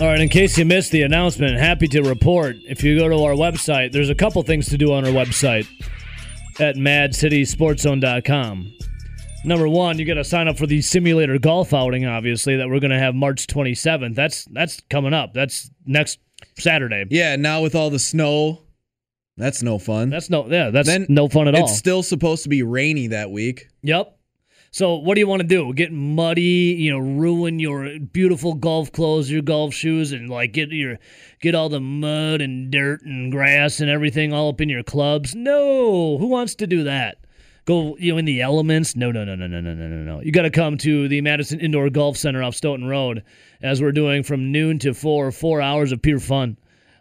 All right, in case you missed the announcement, happy to report if you go to our website, there's a couple things to do on our website at madcitysportszone.com. Number one, you got to sign up for the simulator golf outing, obviously, that we're going to have March 27th. That's that's coming up. That's next Saturday. Yeah, now with all the snow, that's no fun. That's no, yeah, that's Then no fun at all. It's still supposed to be rainy that week. Yep. So what do you want to do? Get muddy, you know, ruin your beautiful golf clothes, your golf shoes, and like get your get all the mud and dirt and grass and everything all up in your clubs? No. Who wants to do that? Go, you know, in the elements? No, no, no, no, no, no, no, no, no. You got to come to the Madison Indoor Golf Center off Stoughton Road, as we're doing from noon to four, four hours of pure fun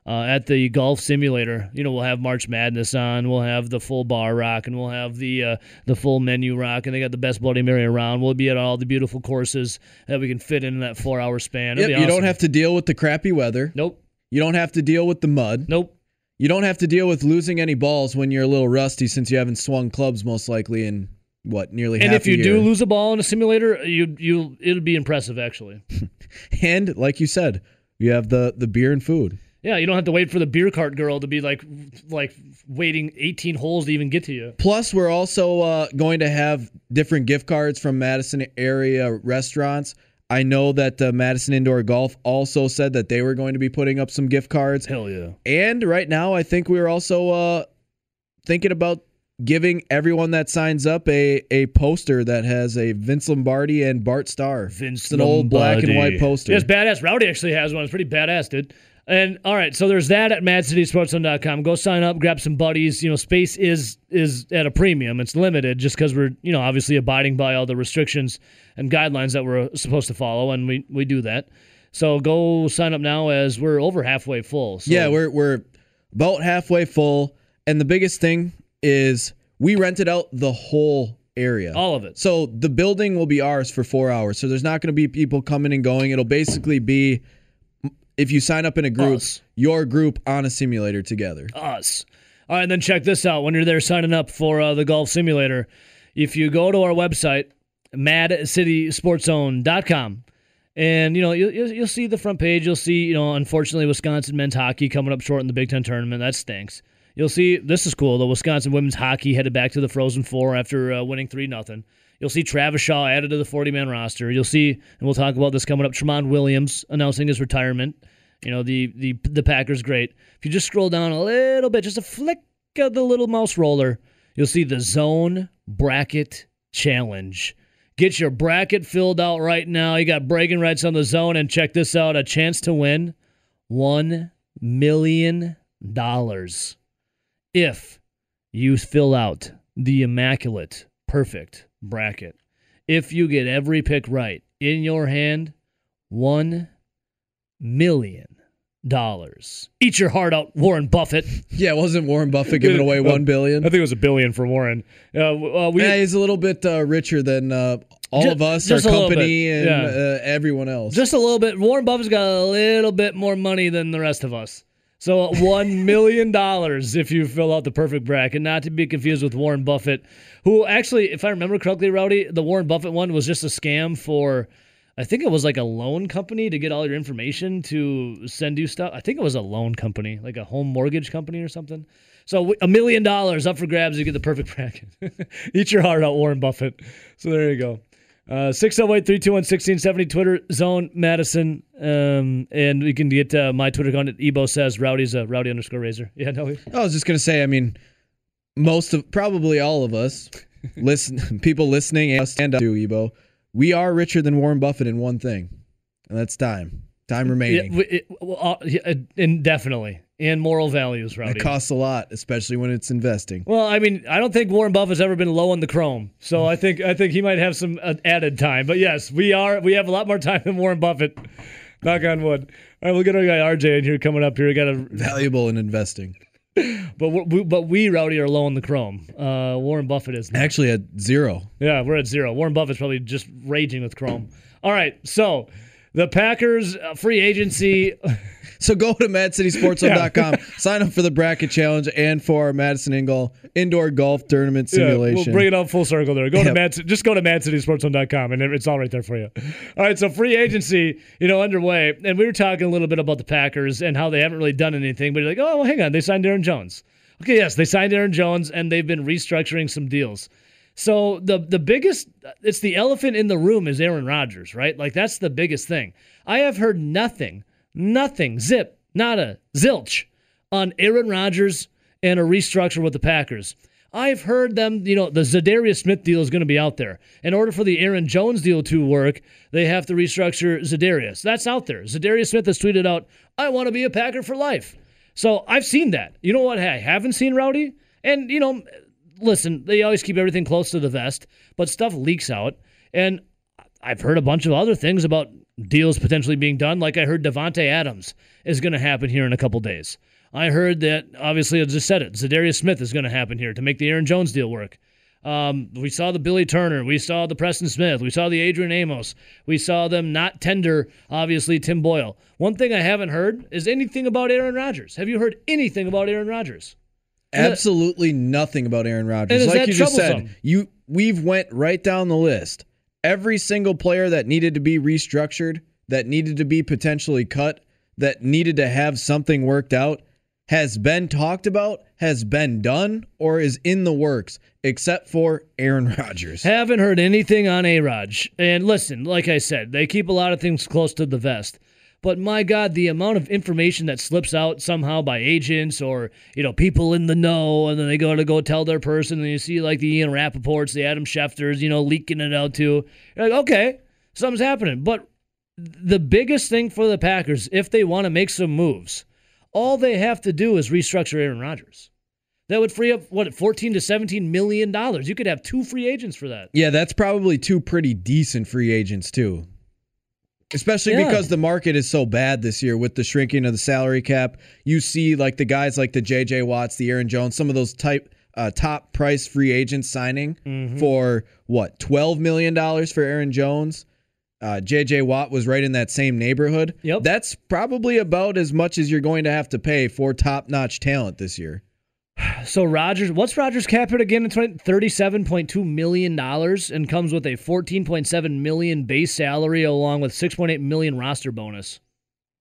uh, at the golf simulator. You know, we'll have March Madness on. We'll have the full bar rock, and we'll have the uh, the full menu rock, and they got the best Bloody Mary around. We'll be at all the beautiful courses that we can fit in that four hour span. Yep, be you don't have to deal with the crappy weather. Nope. You don't have to deal with the mud. Nope. You don't have to deal with losing any balls when you're a little rusty since you haven't swung clubs most likely in what nearly And if you do lose a ball in a simulator, you you it'll be impressive actually. and like you said, you have the the beer and food. Yeah, you don't have to wait for the beer cart girl to be like like waiting 18 holes to even get to you. Plus, we're also uh, going to have different gift cards from Madison area restaurants. I know that uh, Madison Indoor Golf also said that they were going to be putting up some gift cards. Hell yeah. And right now, I think we're also uh, thinking about giving everyone that signs up a, a poster that has a Vince Lombardi and Bart Starr. Vince It's an old black and white Lombardi. poster. Yes, badass. Rowdy actually has one. It's pretty badass, dude. And all right, so there's that at madcitysportszone.com. Go sign up, grab some buddies. You know, space is is at a premium. It's limited just because we're you know obviously abiding by all the restrictions and guidelines that we're uh, supposed to follow, and we we do that. So go sign up now as we're over halfway full. So Yeah, we're we're about halfway full, and the biggest thing is we rented out the whole area. all of it. So the building will be ours for four hours. So there's not going to be people coming and going. It'll basically be if you sign up in a group, Us. your group on a simulator together. us. All right, then check this out. When you're there signing up for uh, the golf simulator, if you go to our website, madcitysportszone.com, and you know you'll, you'll see the front page. You'll see you know unfortunately Wisconsin men's hockey coming up short in the Big Ten tournament. That stinks. You'll see this is cool. The Wisconsin women's hockey headed back to the Frozen Four after uh, winning three nothing. You'll see Travis Shaw added to the 40 man roster. You'll see, and we'll talk about this coming up. Tramon Williams announcing his retirement. You know the the the Packers great. If you just scroll down a little bit, just a flick of the little mouse roller, you'll see the zone bracket challenge. Get your bracket filled out right now. You got bragging rights on the zone, and check this out: a chance to win one million dollars if you fill out the immaculate, perfect bracket. If you get every pick right in your hand, one million dollars. Eat your heart out, Warren Buffett. Yeah, wasn't Warren Buffett giving away one billion? I think it was a billion for Warren. Uh, uh, we, Yeah, he's a little bit uh, richer than uh, all Ju- of us, our just company, and yeah. uh, everyone else. just a little bit. Warren Buffett's got a little bit more money than the rest of us. So uh, one million dollars if you fill out the perfect bracket, not to be confused with Warren Buffett, who actually, if I remember correctly, Rowdy, the Warren Buffett one was just a scam for, I think it was like a loan company to get all your information to send you stuff. I think it was a loan company, like a home mortgage company or something. So a million dollars up for grabs you get the perfect bracket. Eat your heart out, Warren Buffett. So there you go. Uh, 608 321 1670, Twitter, Zone Madison. Um, and we can get uh, my Twitter account. Ebo says Rowdy's a Rowdy underscore razor. Yeah, no. I was just gonna say, I mean, most of probably all of us, listen, people listening and stand up to Ebo, we are richer than Warren Buffett in one thing, and that's time. Time Yeah, remaining. we- it, well, uh, yeah, and moral values, Rowdy. it costs a lot, especially when it's investing. well, I mean, I don't think Warren Buffett's ever been low on the chrome, so I think I think he might have some uh, added time. But yes, we are we have a lot more time than Warren Buffett. Knock on wood. All right, we'll get our guy RJ in here coming up here. We got a Valuable in investing. but we, but we Rowdy are low on the chrome. Uh, Warren Buffett is not. Actually, at zero. Yeah, we're at zero. Warren Buffett's probably just raging with Chrome. All right, so the Packers uh, free agency. So go to MadCitySportsZone.com, sign up for the bracket challenge and for our Madison Ingle indoor golf tournament simulation. Yeah, we'll bring it up full circle there. Go Yep. to Mad, just go to MadCitySportsZone.com and it's all right there for you. All right, so free agency, you know, underway, and we were talking a little bit about the Packers and how they haven't really done anything. But you're like, oh, well, hang on, they signed Aaron Jones. Okay, yes, they signed Aaron Jones and they've been restructuring some deals. So the the biggest it's the elephant in the room is Aaron Rodgers, right? Like that's the biggest thing. I have heard nothing, nothing, zip, nada, zilch on Aaron Rodgers and a restructure with the Packers. I've heard them, you know, the Za'Darius Smith deal is going to be out there. In order for the Aaron Jones deal to work, they have to restructure Za'Darius. That's out there. Za'Darius Smith has tweeted out, I want to be a Packer for life. So I've seen that. You know what I haven't seen, Rowdy? And, you know, listen, they always keep everything close to the vest, but stuff leaks out. And I've heard a bunch of other things about deals potentially being done. Like I heard Davante Adams is going to happen here in a couple days. I heard that obviously I just said it. Za'Darius Smith is going to happen here to make the Aaron Jones deal work. Um, we saw the Billy Turner. We saw the Preston Smith. We saw the Adrian Amos. We saw them not tender, obviously, Tim Boyle. One thing I haven't heard is anything about Aaron Rodgers. Have you heard anything about Aaron Rodgers? Absolutely nothing about Aaron Rodgers. Like you just said, you we've went right down the list. Every single player that needed to be restructured, that needed to be potentially cut, that needed to have something worked out, has been talked about, has been done, or is in the works, except for Aaron Rodgers. Haven't heard anything on A Raj. And listen, like I said, they keep a lot of things close to the vest. But my God, the amount of information that slips out somehow by agents or you know people in the know, and then they go to go tell their person, and you see like the Ian Rappaports, the Adam Schefters, you know, leaking it out too. You're like, okay, something's happening. But the biggest thing for the Packers, if they want to make some moves, all they have to do is restructure Aaron Rodgers. That would free up what 14 to 17 million dollars. You could have two free agents for that. Yeah, that's probably two pretty decent free agents too. Especially Yeah. because the market is so bad this year with the shrinking of the salary cap. You see like the guys like the JJ Watts, the Aaron Jones, some of those type uh, top price free agents signing Mm-hmm. for what, 12 million dollars for Aaron Jones? Uh, JJ Watt was right in that same neighborhood. Yep. That's probably about as much as you're going to have to pay for top-notch talent this year. So Rodgers, what's Rodgers cap hit again It's 37.2 million dollars and comes with a 14.7 million base salary along with 6.8 million roster bonus.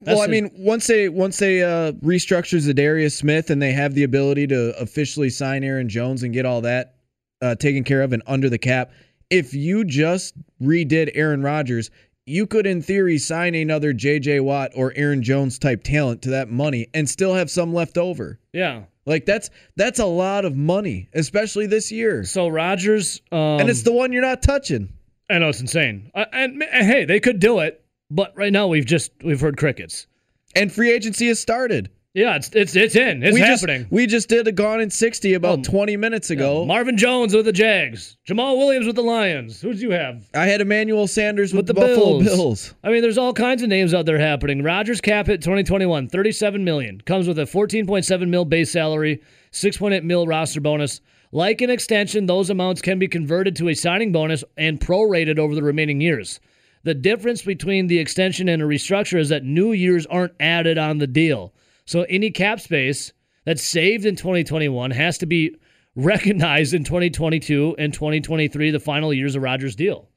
That's well, I mean, once they once they uh, restructure Za'Darius Smith and they have the ability to officially sign Aaron Jones and get all that uh, taken care of and under the cap, if you just redid Aaron Rodgers, you could, in theory, sign another J.J. Watt or Aaron Jones type talent to that money and still have some left over. yeah. Like that's that's a lot of money, especially this year, So Rodgers, um, and it's the one you're not touching. I know it's insane. Uh, and, and hey, they could do it, but right now we've just we've heard crickets. And free agency has started. Yeah, it's it's it's in. It's we happening. just we just did a gone in sixty about Oh, 20 minutes ago. Marvin Jones with the Jags, Jamal Williams with the Lions. Who did you have? I had Emmanuel Sanders with, With the, the Buffalo Bills. Bills. I mean, there's all kinds of names out there happening. Rodgers cap hit 2021, 37 million. Comes with a 14.7 mil base salary, 6.8 mil roster bonus. Like an extension, those amounts can be converted to a signing bonus and prorated over the remaining years. The difference between the extension and a restructure is that new years aren't added on the deal. So any cap space that's saved in 2021 has to be recognized in 2022 and 2023, the final years of Rodgers' deal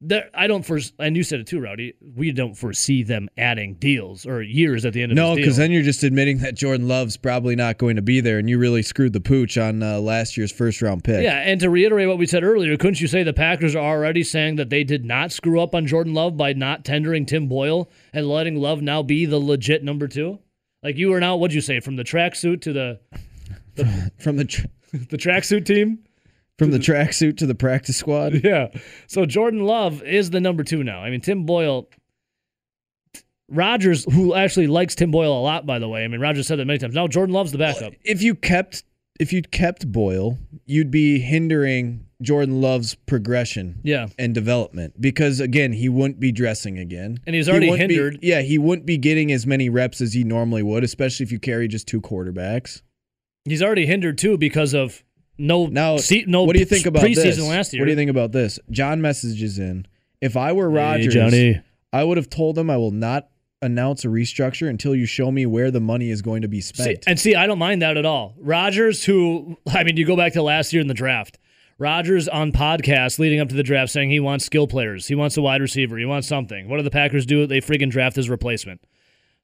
there, I don't foresee, and you said it too, Rowdy. We don't foresee them adding deals or years at the end of No, because then you're just admitting that Jordan Love's probably not going to be there, and you really screwed the pooch on uh, last year's first round pick. yeah, and to reiterate what we said earlier, couldn't you say the Packers are already saying that they did not screw up on Jordan Love by not tendering Tim Boyle and letting Love now be the legit number two? Like you are now, what'd you say, from the tracksuit to the From the tr- the tracksuit team? from the tracksuit to the practice squad. Yeah. So Jordan Love is the number two now. I mean, Tim Boyle. Rodgers, who actually likes Tim Boyle a lot, by the way. I mean, Rodgers said that many times. Now Jordan Love's the backup. If you kept if you kept Boyle, you'd be hindering Jordan Love's progression Yeah. and development because again, he wouldn't be dressing again, And he's already be- hindered. yeah, he wouldn't be getting as many reps as he normally would, especially if you carry just two quarterbacks. He's already hindered too because of no Now, se- no what do you think about preseason this? last year. What do you think about this? John messages in. If I were Hey, Rodgers, Johnny. I would have told him I will not announce a restructure until you show me where the money is going to be See, spent. and see, I don't mind that at all. Rodgers, who I mean, you go back to last year in the draft. Rodgers on podcast leading up to the draft saying he wants skill players, he wants a wide receiver, he wants something. What do the Packers do? They freaking draft his replacement.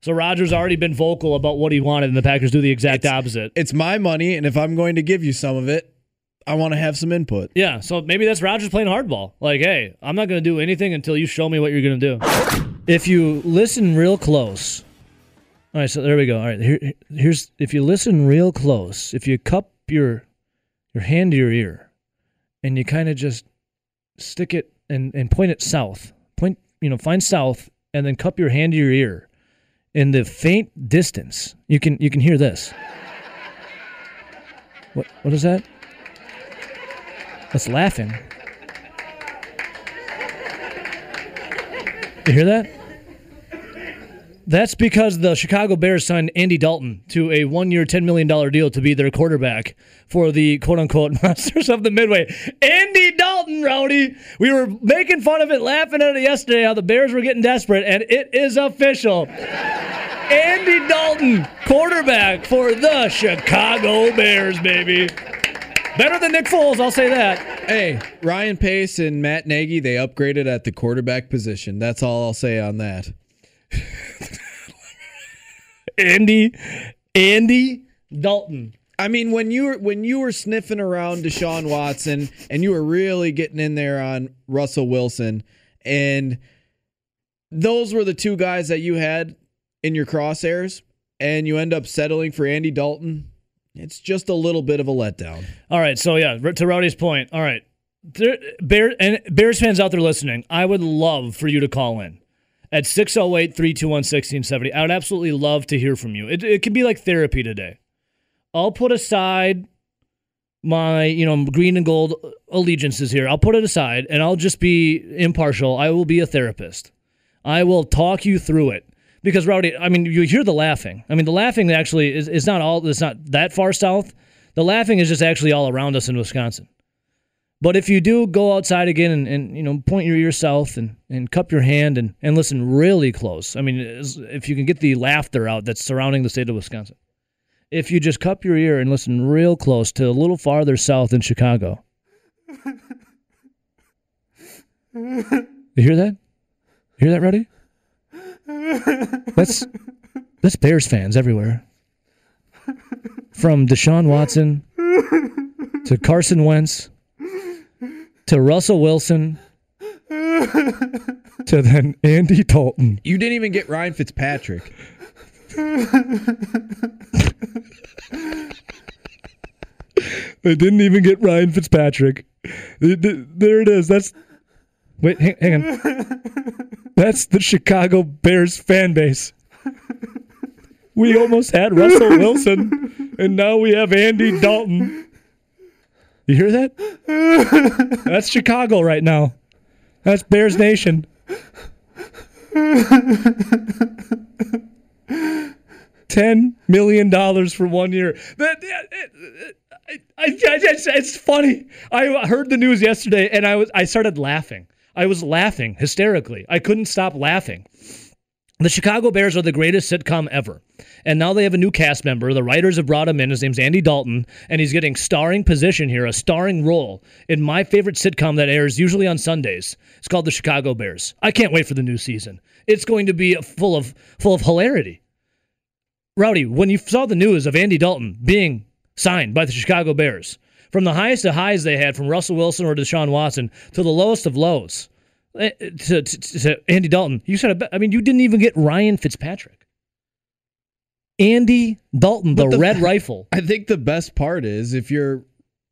So Rodgers already been vocal about what he wanted, and the Packers do the exact opposite. it's my money, and if I'm going to give you some of it, I want to have some input. Yeah, so maybe that's Rodgers playing hardball. Like, hey, I'm not going to do anything until you show me what you're going to do. If you listen real close, all right. So there we go. All right, here, here's if you listen real close, if you cup your your hand to your ear, and you kind of just stick it and and point it south, point you know find south, and then cup your hand to your ear. In the faint distance, you can you can hear this. What what is that? That's laughing. You hear that? That's because the Chicago Bears signed Andy Dalton to a one year, $10 million deal to be their quarterback for the quote unquote Monsters of the Midway. Andy Dalton, Rowdy. We were making fun of it, laughing at it yesterday, how the Bears were getting desperate, and it is official. Andy Dalton, quarterback for the Chicago Bears, baby. Better than Nick Foles, I'll say that. Hey, Ryan Pace and Matt Nagy, they upgraded at the quarterback position. That's all I'll say on that. Andy, Andy Dalton. I mean, when you were when you were sniffing around Deshaun Watson and you were really getting in there on Russell Wilson, and those were the two guys that you had in your crosshairs, and you end up settling for Andy Dalton. It's just a little bit of a letdown. All right, so yeah, to Rowdy's point. All right, there, Bear and Bears fans out there listening, I would love for you to call in at 608-321-1670. I would absolutely love to hear from you. It, it could be like therapy today. I'll put aside my, you know, green and gold allegiances here. I'll put it aside and I'll just be impartial. I will be a therapist. I will talk you through it. Because Rowdy, I mean, you hear the laughing. I mean, the laughing actually is, is not all. It's not that far south. The laughing is just actually all around us in Wisconsin. But if you do go outside again and, and you know point your ear south and, and cup your hand and, and listen really close, I mean, if you can get the laughter out that's surrounding the state of Wisconsin, if you just cup your ear and listen real close to a little farther south in Chicago, you hear that? You hear that, Ruddy? That's that's Bears fans everywhere. From Deshaun Watson to Carson Wentz to Russell Wilson to then Andy Dalton. You didn't even get Ryan Fitzpatrick. They didn't even get Ryan Fitzpatrick. There it is. That's wait, hang, hang on. That's the Chicago Bears fan base. We almost had Russell Wilson, and now we have Andy Dalton. You hear that? That's Chicago right now. That's Bears Nation. Ten million dollars for one year. That, I, I, I, it's funny. I heard the news yesterday, and I was I started laughing. I was laughing hysterically. I couldn't stop laughing. The Chicago Bears are the greatest sitcom ever. And now they have a new cast member. The writers have brought him in. His name's Andy Dalton, and he's getting starring position here, a starring role in my favorite sitcom that airs usually on Sundays. It's called The Chicago Bears. I can't wait for the new season. It's going to be full of full of hilarity. Rowdy, when you saw the news of Andy Dalton being signed by the Chicago Bears, from the highest of highs they had from Russell Wilson or Deshaun Watson to the lowest of lows to, to, to Andy Dalton, you said, I mean, you didn't even get Ryan Fitzpatrick. Andy Dalton, the, the red rifle. I think the best part is if you're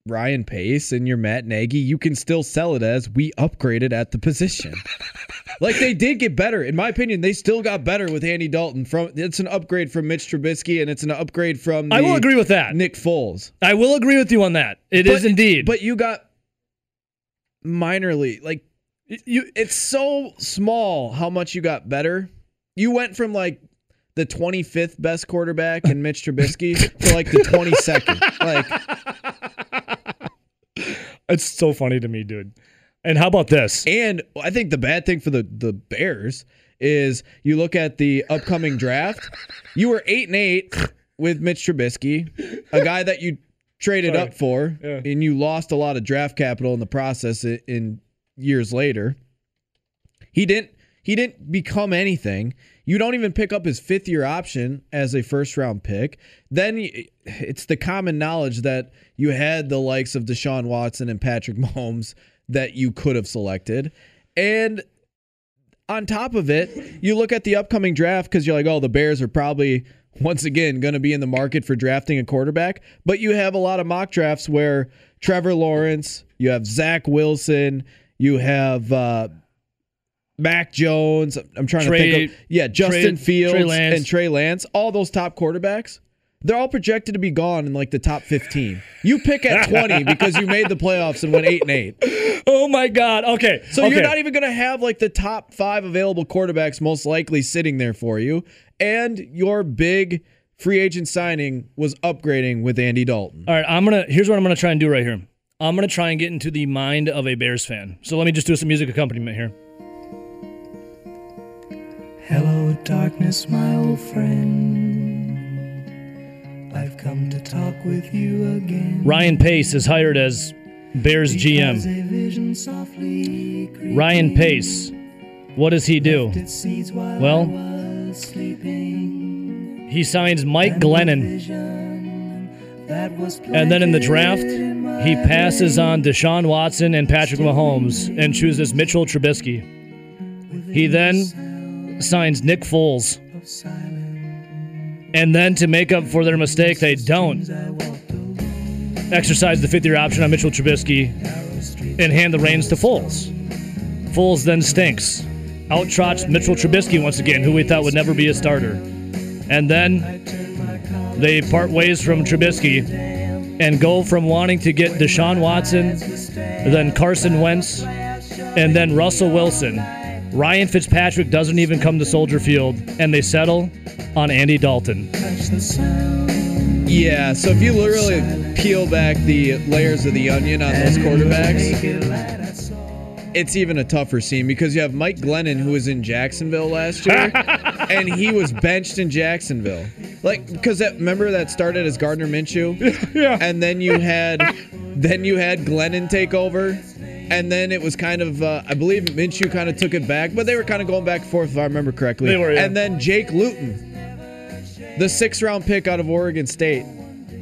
Ryan Pace and you're Matt Nagy, you can still sell it as we upgraded at the position. like they did get better. In my opinion, they still got better with Andy Dalton. From it's an upgrade from Mitch Trubisky and it's an upgrade from I will agree with that. Nick Foles. I will agree with you on that. It but, is indeed. But you got minorly like you it's so small how much you got better. You went from like the 25th best quarterback in Mitch Trubisky to like the 22nd. Like it's so funny to me, dude. And how about this? And I think the bad thing for the the Bears is you look at the upcoming draft. You were eight and eight with Mitch Trubisky, a guy that you traded Sorry. up for, Yeah. and you lost a lot of draft capital in the process in years later. He didn't he didn't become anything. You don't even pick up his fifth year option as a first round pick. Then it's the common knowledge that you had the likes of Deshaun Watson and Patrick Mahomes that you could have selected. And on top of it, you look at the upcoming draft because you're like, oh, the Bears are probably once again going to be in the market for drafting a quarterback. But you have a lot of mock drafts where Trevor Lawrence, you have Zach Wilson, you have uh, Mac Jones. I'm trying Trey- to think of yeah, Justin Trey- Fields Trey and Trey Lance. All those top quarterbacks. They're all projected to be gone in like the top 15. You pick at 20 because you made the playoffs and went 8 and 8. Oh my God. Okay. So okay. you're not even going to have like the top five available quarterbacks most likely sitting there for you. And your big free agent signing was upgrading with Andy Dalton. All right, I'm gonna. Here's what I'm gonna try and do right here. I'm gonna try and get into the mind of a Bears fan. So let me just do some music accompaniment here. Hello, darkness, my old friend. I've come to talk with you again. Ryan Pace is hired as Bears GM. a vision softly Ryan Pace. What does he do? creeped its seeds while Well, I was sleeping. He signs Mike Glennon, vision that was and then in the draft, he passes on Deshaun Watson and Patrick Mahomes and chooses Mitchell Trubisky. He then signs Nick Foles, and then to make up for their mistake, they don't exercise the fifth-year option on Mitchell Trubisky and hand the reins to Foles. Foles then stinks. Outtrots Mitchell Trubisky once again, who we thought would never be a starter. And then they part ways from Trubisky and go from wanting to get Deshaun Watson, then Carson Wentz, and then Russell Wilson. Ryan Fitzpatrick doesn't even come to Soldier Field, and they settle on Andy Dalton. touch the sound. Yeah, so if you literally peel back the layers of the onion on those quarterbacks, Naked light I saw. it's even a tougher scene because you have Mike Glennon who was in Jacksonville last year, and he was benched in Jacksonville. Like, because that remember that started as Gardner Minshew, Yeah. and then you had, then you had Glennon take over, and then it was kind of, uh, I believe Minshew kind of took it back, but they were kind of going back and forth if I remember correctly. They were, yeah. And then Jake Luton, the sixth round pick out of Oregon State.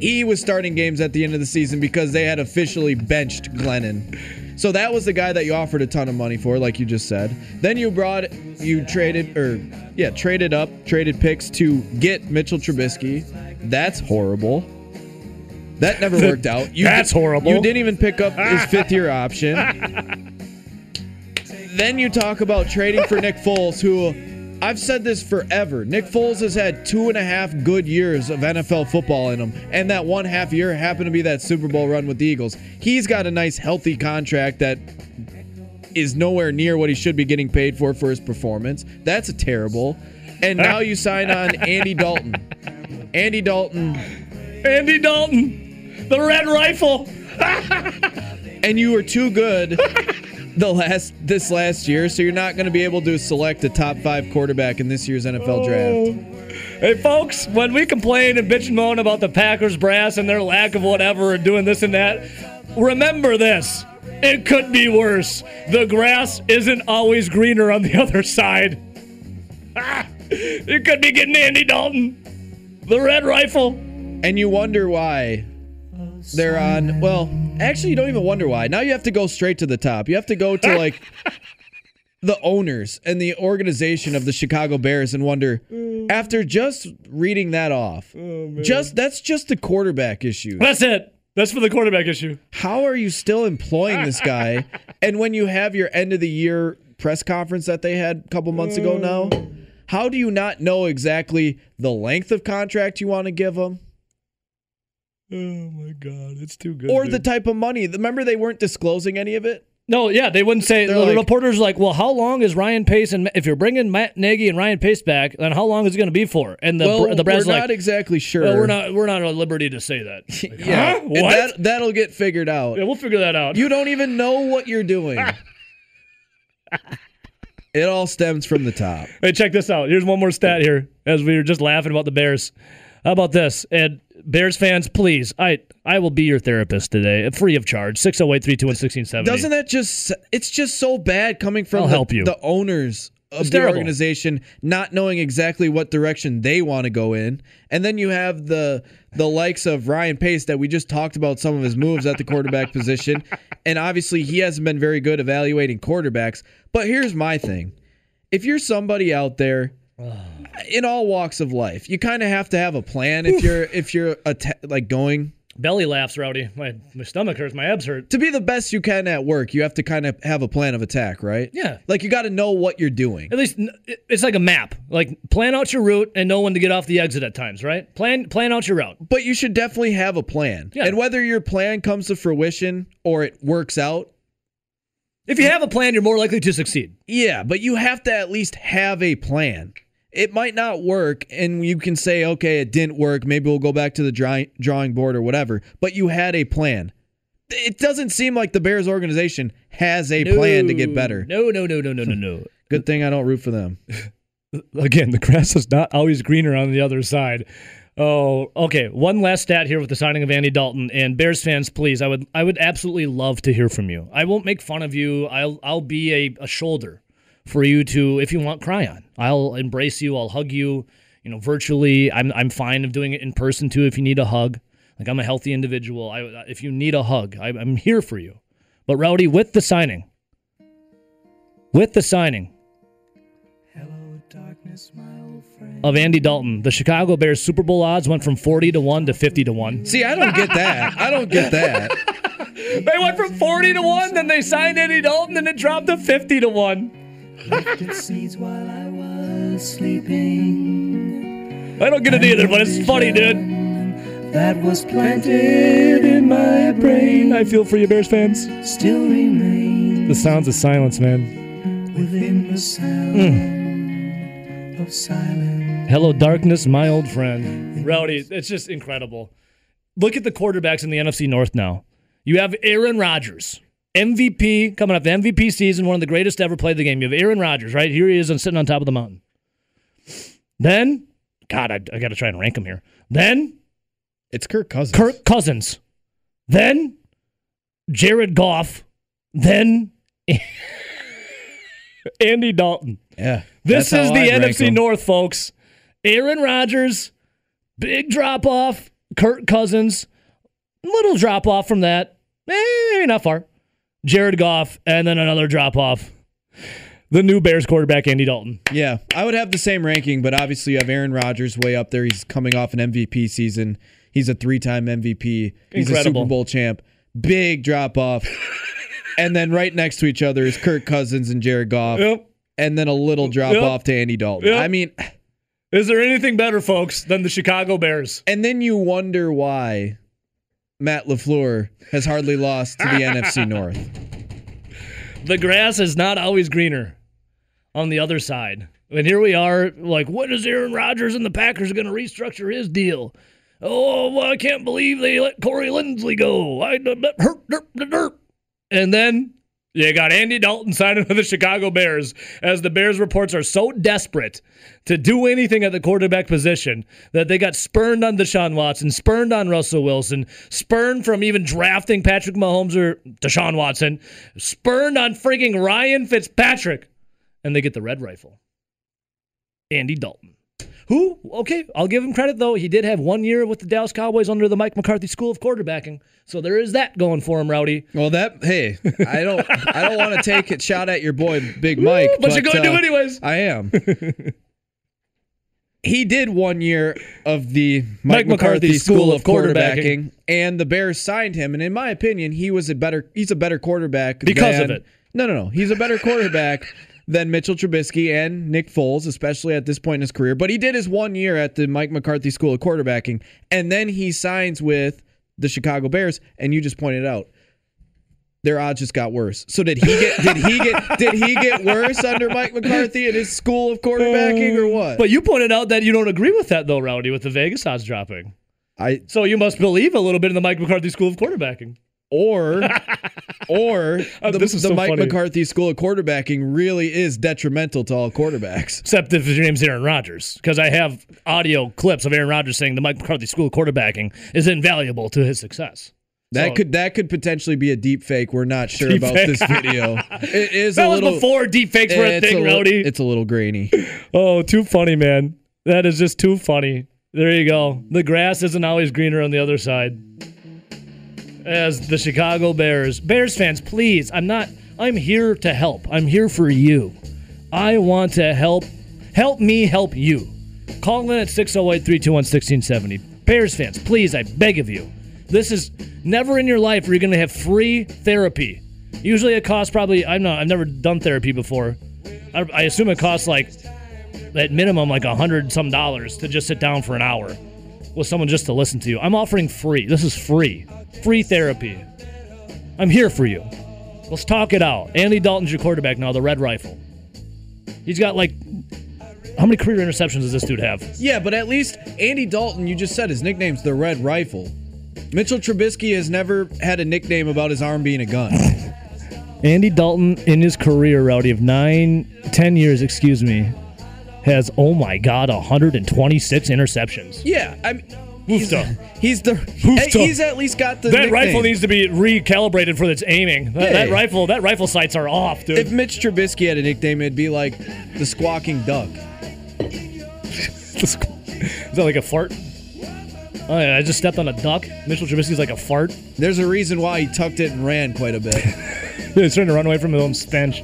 He was starting games at the end of the season because they had officially benched Glennon. So that was the guy that you offered a ton of money for, like you just said. Then you brought, you traded, or yeah, traded up, traded picks to get Mitchell Trubisky. That's horrible. That never worked out. You That's di- horrible. You didn't even pick up his fifth year option. then you talk about trading for Nick Foles, who I've said this forever. Nick Foles has had two and a half good years of NFL football in him, and that one half year happened to be that Super Bowl run with the Eagles. He's got a nice, healthy contract that is nowhere near what he should be getting paid for for his performance. That's a terrible. And now you sign on Andy Dalton. Andy Dalton, Andy Dalton, the Red Rifle. and you were too good the last this last year, so you're not going to be able to select a top five quarterback in this year's NFL draft. Hey, folks, when we complain and bitch and moan about the Packers brass and their lack of whatever and doing this and that, remember this. It could be worse. The grass isn't always greener on the other side. Ah, it could be getting Andy Dalton, the Red Rifle. And you wonder why they're on. Well, actually, you don't even wonder why. Now you have to go straight to the top. You have to go to like the owners and the organization of the Chicago Bears and wonder. Mm. After just reading that off, oh, just that's just the quarterback issue. That's it. That's for the quarterback issue. How are you still employing this guy? and when you have your end of the year press conference that they had a couple months ago mm. now, how do you not know exactly the length of contract you want to give him Oh my God, it's too good. or the type of money? Remember, they weren't disclosing any of it. No, yeah, they wouldn't say. They're The like- reporter's like, "Well, how long is Ryan Pace and if you're bringing Matt Nagy and Ryan Pace back, then how long is it going to be for?" And the well, the brass we're like, not exactly sure. "Well, we're not we're not at liberty to say that." Like, Yeah, huh? and What? That, that'll get figured out. yeah, we'll figure that out. You don't even know what you're doing. It all stems from the top. Hey, check this out. Here's one more stat here as we were just laughing about the Bears. How about this? And Bears fans, please, I I will be your therapist today, free of charge. 608 321 Doesn't that just it's just so bad coming from I'll the, help you. the owners of It's the terrible. organization not knowing exactly what direction they want to go in. And then you have the the likes of Ryan Pace that we just talked about some of his moves at the quarterback position. And obviously he hasn't been very good evaluating quarterbacks. But here's my thing. If you're somebody out there in all walks of life, you kind of have to have a plan if you're if you're like going Belly laughs, Rowdy. My, my stomach hurts. My abs hurt. to be the best you can at work, you have to kind of have a plan of attack, right? Yeah. Like you got to know what you're doing. At least it's like a map. Like plan out your route and know when to get off the exit at times, right? Plan plan out your route. But you should definitely have a plan. Yeah. And whether your plan comes to fruition or it works out, If you have a plan, you're more likely to succeed. yeah, but you have to at least have a plan. It might not work, and you can say, okay, it didn't work. Maybe we'll go back to the drawing, drawing board or whatever. But you had a plan. It doesn't seem like the Bears organization has a plan to get better. No, no, no, no, no, no, no. Good thing I don't root for them. Again, the grass is not always greener on the other side. Oh, okay. One last stat here with the signing of Andy Dalton and Bears fans, please. I would I would absolutely love to hear from you. I won't make fun of you. I'll I'll be a, a shoulder for you to if you want cry on. I'll embrace you. I'll hug you. You know, virtually. I'm I'm fine of doing it in person too if you need a hug. Like I'm a healthy individual. I uh, if you need a hug, I, I'm here for you. But Rowdy, with the signing, with the signing Hello, darkness, my old of Andy Dalton, the Chicago Bears Super Bowl odds went from 40 to 1 to 50 to 1. See, I don't get that. I don't get that. They went from 40 to 1, then they signed Andy Dalton, and it dropped to 50 to 1. Lifted seeds while I was sleeping. I don't get it either, but it's funny, dude. That was planted in my brain. I feel for you, Bears fans. Still remains The sounds of silence, man. within the sound mm. of silence. Hello, darkness, my old friend. Rowdy, it's just incredible. Look at the quarterbacks in the NFC North now. You have Aaron Rodgers, MVP, coming up the MVP season, one of the greatest ever play the game. You have Aaron Rodgers, right? Here he is and sitting on top of the mountain. Then, God, I, I got to try and rank him here. Then, It's Kirk Cousins. Kirk Cousins. Then Jared Goff. Then Andy Dalton. Yeah. This is the I'd NFC. North, folks. Aaron Rodgers, big drop off. Kirk Cousins, little drop off from that. Eh, maybe not far. Jared Goff, and then another drop off. The new Bears quarterback, Andy Dalton. Yeah, I would have the same ranking, but obviously you have Aaron Rodgers way up there. He's coming off an MVP season. He's a three-time MVP. He's Incredible. a Super Bowl champ. Big drop off. and then right next to each other is Kirk Cousins and Jared Goff. Yep. And then a little drop Yep. off to Andy Dalton. Yep. I mean, Is there anything better, folks, than the Chicago Bears? and then you wonder why Matt LaFleur has hardly lost to the NFC North. the grass is not always greener on the other side. And here we are, like, what is Aaron Rodgers and the Packers going to restructure his deal? Oh, well, I can't believe they let Corey Linsley go. I uh, derp, derp, derp. And then you got Andy Dalton signing with the Chicago Bears as the Bears reports are so desperate to do anything at the quarterback position that they got spurned on Deshaun Watson, spurned on Russell Wilson, spurned from even drafting Patrick Mahomes or Deshaun Watson, spurned on freaking Ryan Fitzpatrick, and they get the red rifle. Andy Dalton. Who, okay, I'll give him credit though. He did have one year with the Dallas Cowboys under the Mike McCarthy School of Quarterbacking. So there is that going for him, Rowdy. Well, that hey, I don't, I don't want to take a shot at your boy Big Mike, but you're going to uh, anyways. I am. he did one year of the Mike Mike, McCarthy McCarthy, School of Quarterbacking. quarterbacking, and the Bears signed him. And in my opinion, he was a better. He's a better quarterback Because of it. No, no, no. He's a better quarterback than Mitchell Trubisky and Nick Foles, especially at this point in his career. But he did his one year at the Mike McCarthy School of Quarterbacking, and then he signs with the Chicago Bears. And you just pointed out their odds just got worse. So did he get did he get did he get worse under Mike McCarthy at his school of quarterbacking or what? But you pointed out that you don't agree with that though, Rowdy, with the Vegas odds dropping. I So you must believe a little bit in the Mike McCarthy School of Quarterbacking. Or, or Oh, the, the so Mike funny. McCarthy school of quarterbacking really is detrimental to all quarterbacks. Except if your name's Aaron Rodgers, because I have audio clips of Aaron Rodgers saying the Mike McCarthy School of Quarterbacking is invaluable to his success. That So- could that could potentially be a deep fake. We're not sure Deep about fake. this video. It is That a was little before deepfakes were a thing, a li- Rowdy. It's a little grainy. Oh, too funny, man. That is just too funny. There you go. The grass isn't always greener on the other side. As the Chicago Bears. Bears fans, please. I'm not I'm here to help. I'm here for you. I want to help help me help you. Call in at 608-321-1670. Bears fans, please, I beg of you. This is never in your life where you're going to have free therapy. Usually it costs probably I'm not I've never done therapy before. I, I assume it costs like at minimum like a hundred some dollars to just sit down for an hour with someone just to listen to you. I'm offering free. This is free. Free therapy. I'm here for you. Let's talk it out. Andy Dalton's your quarterback now, the red rifle. He's got like how many career interceptions does this dude have? yeah, but at least Andy Dalton, you just said his nickname's the Red Rifle. Mitchell Trubisky has never had a nickname about his arm being a gun. Andy Dalton in his career, Rowdy, of nine, ten years, excuse me, has oh my god, 126 interceptions. Yeah, I mean, he's, he's the he's at least got the That nickname. rifle needs to be recalibrated for its aiming. That, that Yeah. rifle, that rifle sights are off, dude. If Mitch Trubisky had a nickname, it'd be like the Squawking Duck. Is that like a fart? Oh yeah, I just stepped on a duck. Mitchell Trubisky's like a fart. There's a reason why he tucked it and ran quite a bit. He's trying to run away from his own stench.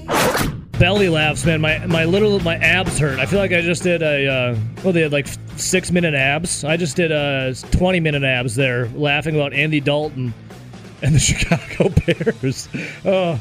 Belly laughs, man. My my little my abs hurt. I feel like I just did a uh, well, they had like six minute abs. I just did a twenty minute abs there, laughing about Andy Dalton and the Chicago Bears. Oh,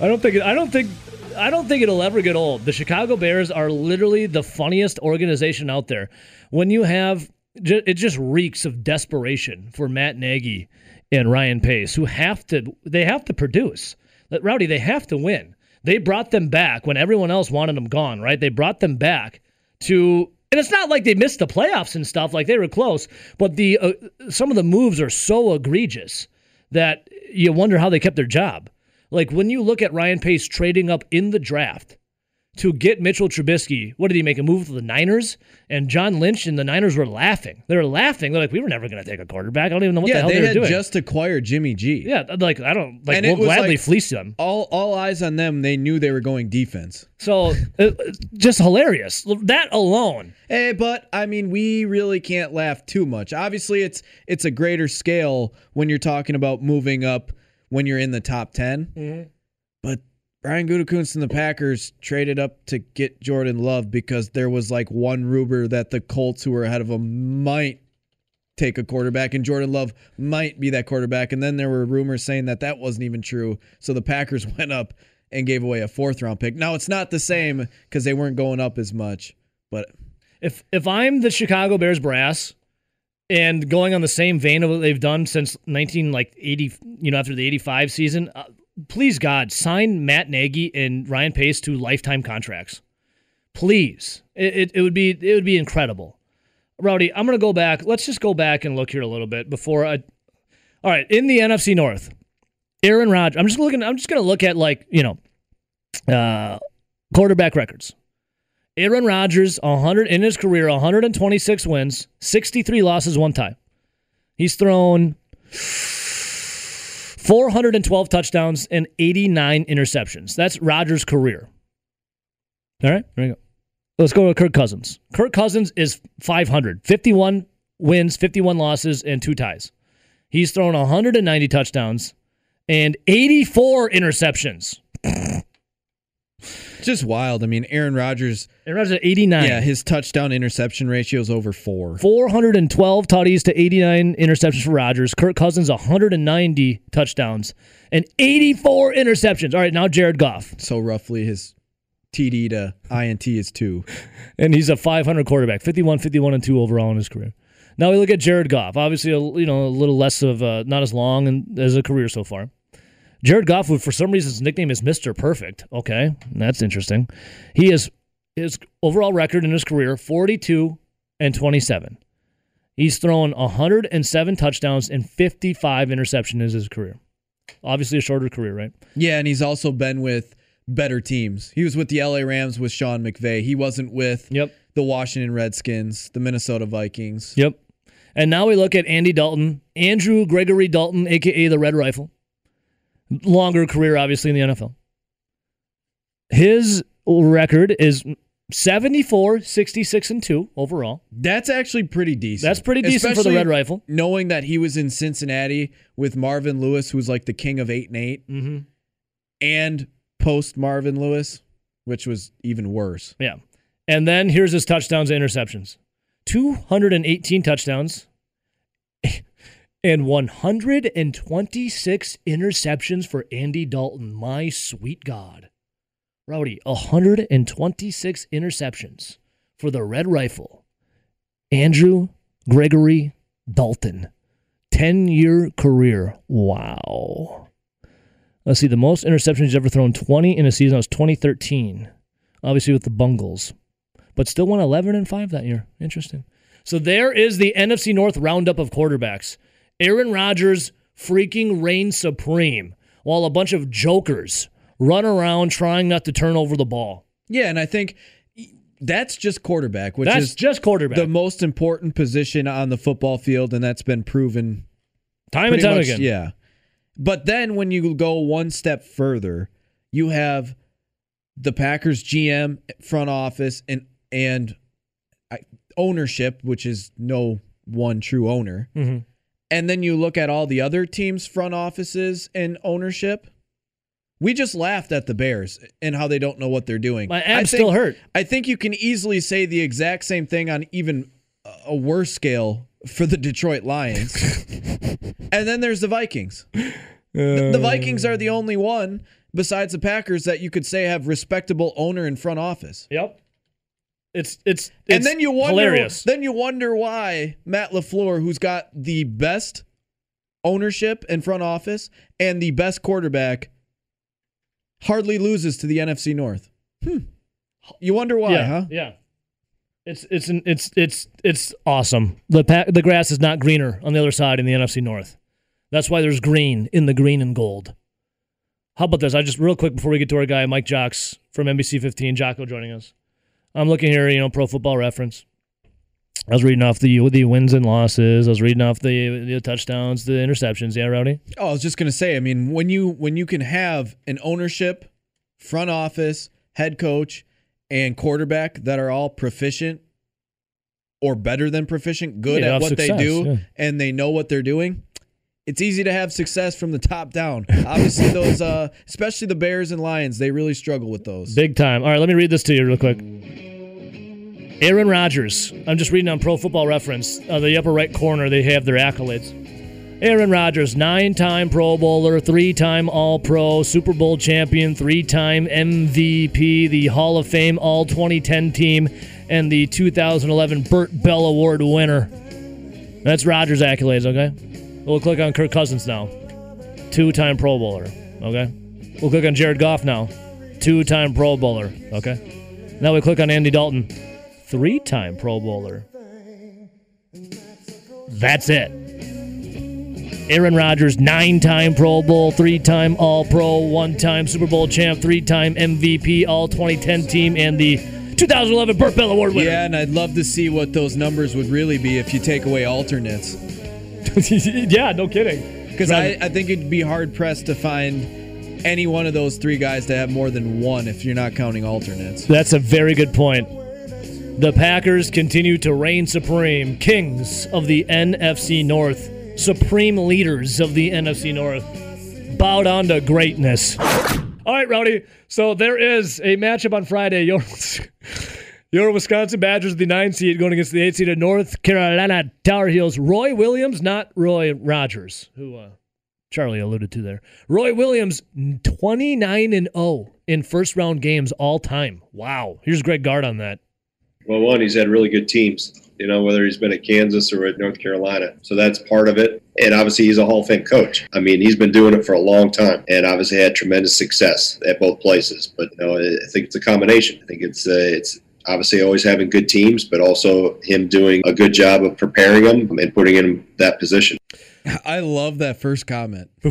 I don't think it, I don't think I don't think it'll ever get old. The Chicago Bears are literally the funniest organization out there. When you have it just reeks of desperation for Matt Nagy and Ryan Pace, who have to they have to produce. Rowdy, they have to win. They brought them back when everyone else wanted them gone, right? They brought them back to and it's not like they missed the playoffs and stuff like they were close, but the uh, some of the moves are so egregious that you wonder how they kept their job. Like when you look at Ryan Pace trading up in the draft to get Mitchell Trubisky, what did he make a move with the Niners? And John Lynch and the Niners were laughing. They were laughing. They're like, we were never going to take a quarterback. I don't even know what the hell they they, were had doing. just acquired Jimmy G. yeah, like I don't like. And We'll gladly like- fleece them. All all eyes on them. They knew they were going defense. So it, just hilarious. That alone. Hey, but I mean, we really can't laugh too much. Obviously, it's it's a greater scale when you're talking about moving up when you're in the top 10 But Brian Gutekunst and the Packers traded up to get Jordan Love because there was like one rumor that the Colts, who were ahead of them, might take a quarterback, and Jordan Love might be that quarterback. And then there were rumors saying that that wasn't even true. So the Packers went up and gave away a fourth round pick. Now it's not the same because they weren't going up as much, but If if I'm the Chicago Bears brass and going on the same vein of what they've done since 19 like 80, you know, after the 85 season, uh, please God, sign Matt Nagy and Ryan Pace to lifetime contracts. Please, it, it, it would be it would be incredible. Rowdy, I'm gonna go back. Let's just go back and look here a little bit before I. All right, in the NFC North, Aaron Rodgers. I'm just looking. I'm just gonna look at like you know, uh, quarterback records. Aaron Rodgers, 100 in his career, 126 wins, 63 losses, one tie. He's thrown 412 touchdowns and 89 interceptions. That's Rodgers' career. All right, there you go. Let's go to Kirk Cousins. Kirk Cousins is 500, 51 wins, 51 losses, and two ties. He's thrown 190 touchdowns and 84 interceptions. Just wild. I mean, Aaron Rodgers, Aaron Rodgers at 89. yeah, his touchdown interception ratio is over four. 412 tutties to 89 interceptions for Rodgers. Kirk Cousins 190 touchdowns and 84 interceptions. All right, now Jared Goff, So roughly his TD to INT is two. and he's a 500 quarterback, 51, 51 and two overall in his career. Now we look at Jared Goff. Obviously, a, you know a little less of uh, not as long and as a career so far. Jared Goff, who for some reason his nickname is Mister Perfect. Okay, that's interesting. He is his overall record in his career 42 and 27. He's thrown 107 touchdowns and 55 interceptions in his career. Obviously, a shorter career, right? Yeah, and he's also been with better teams. He was with the LA Rams with Sean McVay. He wasn't with Yep. the Washington Redskins, the Minnesota Vikings. Yep. And now we look at Andy Dalton, Andrew Gregory Dalton, aka the Red Rifle. Longer career, obviously, in the NFL. His record is 74, 66, and 2 overall. That's actually pretty decent. That's pretty decent for the Red Rifle. Knowing that he was in Cincinnati with Marvin Lewis, who's like the king of eight and 8 Mm-hmm. and post Marvin Lewis, which was even worse. Yeah. And then here's his touchdowns and interceptions 218 touchdowns and 126 interceptions for Andy Dalton. My sweet God. Rowdy, 126 interceptions for the Red Rifle. Andrew Gregory Dalton. 10 year career. Wow. Let's see, the most interceptions he's ever thrown 20 in a season was 2013, obviously with the Bungles, but still won 11 and 5 that year. Interesting. So there is the NFC North roundup of quarterbacks. Aaron Rodgers freaking reigns supreme while a bunch of jokers run around trying not to turn over the ball. Yeah, and I think that's just quarterback, which That's is just quarterback. the most important position on the football field, and that's been proven time and time much- again. Yeah. But then when you go one step further, you have the Packers GM, front office, and and ownership, which is no one true owner. Mhm. And then you look at all the other teams' front offices and ownership. We just laughed at the Bears and how they don't know what they're doing. My abs think- still hurt. I think you can easily say the exact same thing on even a worse scale for the Detroit Lions. and then there's the Vikings. The, the Vikings are the only one besides the Packers that you could say have respectable owner and front office. Yep. It's it's, it's and then you wonder hilarious. then you wonder why Matt LaFleur, who's got the best ownership and front office and the best quarterback, hardly loses to the NFC North. Hmm. You wonder why, yeah, huh? Yeah. It's it's an, it's it's it's awesome. The pa- the grass is not greener on the other side in the NFC North. That's why there's green in the green and gold. How about this? I just real quick before we get to our guy Mike Jocks from NBC 15, Jocko joining us. I'm looking here, you know, Pro Football Reference. I was reading off the the wins and losses. I was reading off the the touchdowns, the interceptions. Yeah, Rowdy. Oh, I was just gonna say. I mean, when you when you can have an ownership, front office, head coach, and quarterback that are all proficient or better than proficient, good Yeah, at what success, they do, yeah. and they know what they're doing. It's easy to have success from the top down. Obviously, those, uh, especially the Bears and Lions, they really struggle with those. Big time. All right, let me read this to you real quick. Aaron Rodgers. I'm just reading on Pro Football Reference. Uh, the upper right corner, they have their accolades. Aaron Rodgers, nine time Pro Bowler, three time All Pro, Super Bowl champion, three time MVP, the Hall of Fame All 2010 team, and the 2011 Bert Bell Award winner. That's Rodgers' accolades, okay? We'll click on Kirk Cousins now. Two time Pro Bowler, okay? We'll click on Jared Goff now. Two time Pro Bowler, okay? Now we click on Andy Dalton. Three time Pro Bowler. That's it. Aaron Rodgers, nine time Pro Bowl, three time All Pro, one time Super Bowl champ, three time MVP, All 2010 team, and the 2011 Bert Bell Award winner. Yeah, and I'd love to see what those numbers would really be if you take away alternates. yeah, no kidding. Because I, I think it'd be hard pressed to find any one of those three guys to have more than one if you're not counting alternates. That's a very good point. The Packers continue to reign supreme, kings of the NFC North, supreme leaders of the NFC North. bowed down to greatness. All right, Rowdy. So there is a matchup on Friday. Your, your Wisconsin Badgers, the nine seed, going against the eight seed of North Carolina Tar Heels. Roy Williams, not Roy Rogers, who uh, Charlie alluded to there. Roy Williams, 29 and 0 in first round games all time. Wow. Here's Greg Gard on that. Well, one, he's had really good teams, you know, whether he's been at Kansas or at North Carolina. So that's part of it. And obviously, he's a Hall of Fame coach. I mean, he's been doing it for a long time and obviously had tremendous success at both places. But, you know, I think it's a combination. I think it's, uh, it's, Obviously, always having good teams, but also him doing a good job of preparing them and putting him in that position. I love that first comment.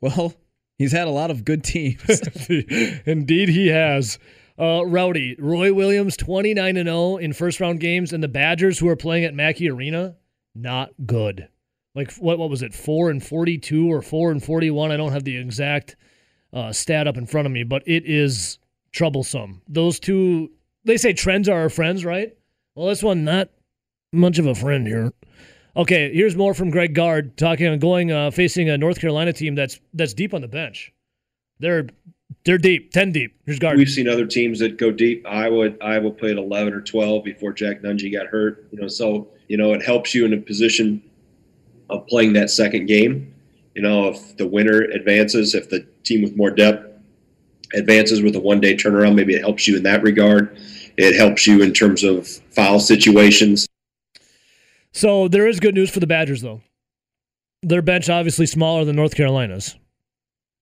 Well, he's had a lot of good teams. Indeed, he has. Uh, Rowdy, Roy Williams, 29 and 0 in first round games, and the Badgers, who are playing at Mackey Arena, not good. Like, what, what was it, 4 and 42 or 4 and 41? I don't have the exact uh, stat up in front of me, but it is troublesome. Those two, they say trends are our friends, right? Well, this one, not much of a friend here. Okay, here's more from Greg Gard talking on going uh, facing a North Carolina team that's that's deep on the bench. They're they're deep, ten deep. Here's Gard. We've seen other teams that go deep. Iowa Iowa played 11 or 12 before Jack Nunge got hurt. You know, so you know it helps you in a position of playing that second game. You know, if the winner advances, if the team with more depth advances with a one day turnaround, maybe it helps you in that regard. It helps you in terms of foul situations. So there is good news for the Badgers, though. Their bench obviously smaller than North Carolina's,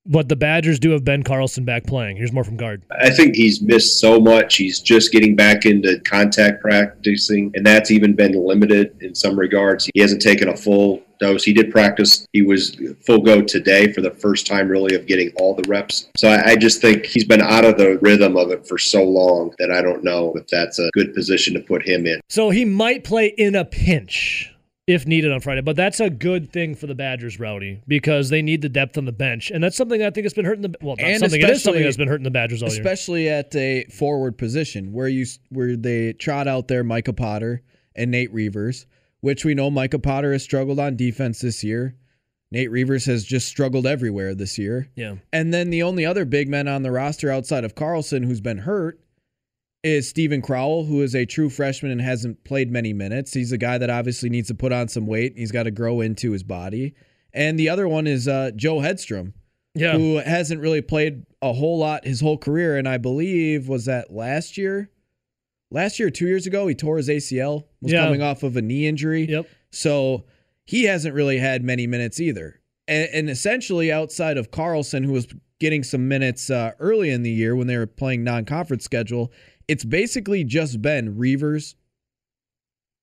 but the Badgers do have Ben Carlson back playing. Here's more from Gard. I think he's missed so much. He's just getting back into contact practicing, and that's even been limited in some regards. He hasn't taken a full dose. He did practice. He was full go today for the first time, really, of getting all the reps. So I, I, just think he's been out of the rhythm of it for so long that I don't know if that's a good position to put him in. So he might play in a pinch if needed on Friday. But that's a good thing for the Badgers, Rowdy, because they need the depth on the bench, and that's something I think has been hurting the well. Not And something it is something that's been hurting the Badgers all year. especially at a forward position where you where they trot out there Micah Potter and Nate Reuvers, which we know Micah Potter has struggled on defense this year. Nate Reuvers has just struggled everywhere this year. Yeah, And then the only other big men on the roster outside of Carlson who's been hurt is Steven Crowl, who is a true freshman and hasn't played many minutes. He's a guy that obviously needs to put on some weight. He's got to grow into his body. And the other one is uh, Joe Hedstrom, yeah. who hasn't really played a whole lot his whole career. And I believe was that last year, last year, two years ago, he tore his ACL. Was Yeah. coming off of a knee injury. Yep. So he hasn't really had many minutes either. And, and essentially, outside of Carlson, who was getting some minutes uh, early in the year when they were playing non-conference schedule, it's basically just been Reuvers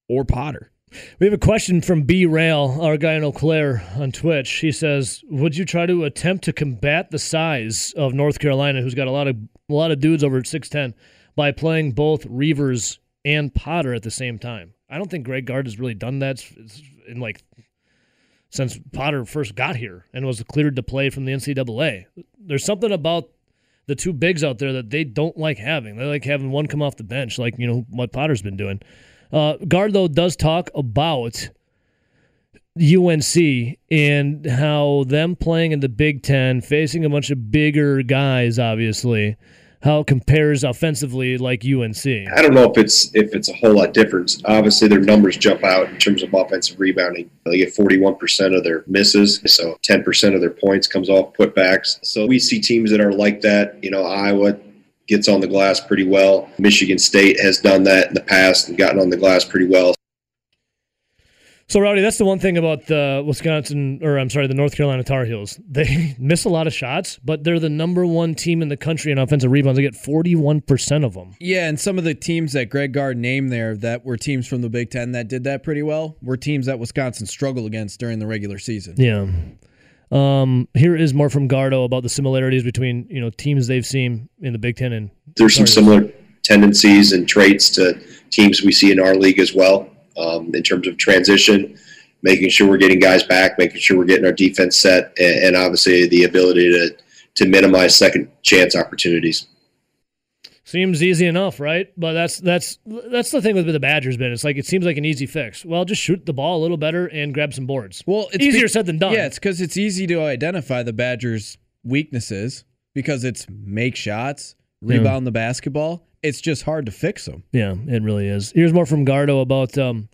or Potter. We have a question from B Rail, our guy in Eau Claire on Twitch. He says, "Would you try to attempt to combat the size of North Carolina, who's got a lot of a lot of dudes over six ten, by playing both Reuvers and Potter at the same time?" I don't think Greg Gard has really done that in like since Potter first got here and was cleared to play from the NCAA. There's something about the two bigs out there that they don't like having. They like having one come off the bench, like you know what Potter's been doing. Uh, though does talk about UNC and how them playing in the Big Ten, facing a bunch of bigger guys, obviously, how it compares offensively like UNC. I don't know if it's if it's a whole lot different. Obviously, their numbers jump out in terms of offensive rebounding. They get 41% of their misses, so 10% of their points comes off putbacks. So we see teams that are like that. You know, Iowa gets on the glass pretty well. Michigan State has done that in the past and gotten on the glass pretty well. So, Rowdy, that's the one thing about the Wisconsin, or I'm sorry, the North Carolina Tar Heels. They miss a lot of shots, but they're the number one team in the country in offensive rebounds. They get 41% of them. Yeah, and some of the teams that Greg Gard named there that were teams from the Big Ten that did that pretty well were teams that Wisconsin struggled against during the regular season. Yeah. Um, here is more from Gardo about the similarities between you know teams they've seen in the Big Ten and There's some similar tendencies and traits to teams we see in our league as well um, in terms of transition, making sure we're getting guys back, making sure we're getting our defense set, and, and obviously the ability to to minimize second chance opportunities. Seems easy enough, right? But that's that's that's the thing with the Badgers. Been it's like it seems like an easy fix. Well, just shoot the ball a little better and grab some boards. Well, it's easier be- said than done. Yeah, it's because it's easy to identify the Badgers' weaknesses because it's make shots, rebound the basketball. It's just hard to fix them. Yeah, it really is. Here's more from Gardo about um,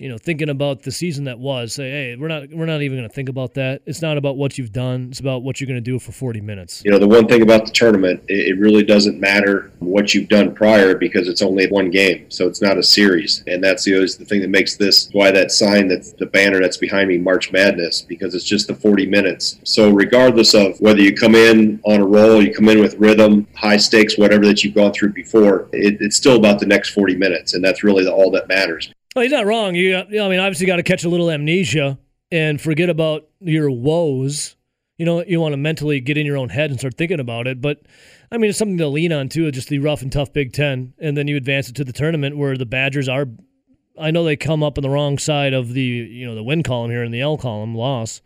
you know, thinking about the season that was. Say, hey, we're not we're not even going to think about that. It's not about what you've done. It's about what you're going to do for 40 minutes. You know, the one thing about the tournament, it, really doesn't matter what you've done prior because it's only one game, so it's not a series, and that's the always the thing that makes this why that sign that's the banner that's behind me, March Madness, because it's just the 40 minutes. So regardless of whether you come in on a roll, you come in with rhythm, high stakes, whatever that you've gone through before, it, it's still about the next 40 minutes, and that's really the, all that matters. Well, he's not wrong. You, you know, I mean, obviously, got to catch a little amnesia and forget about your woes. you know, you want to mentally get in your own head and start thinking about it. But I mean, it's something to lean on too. Just the rough and tough Big Ten, and then you advance it to the tournament where the Badgers are. I know they come up on the wrong side of the you know the win column here in the L column loss,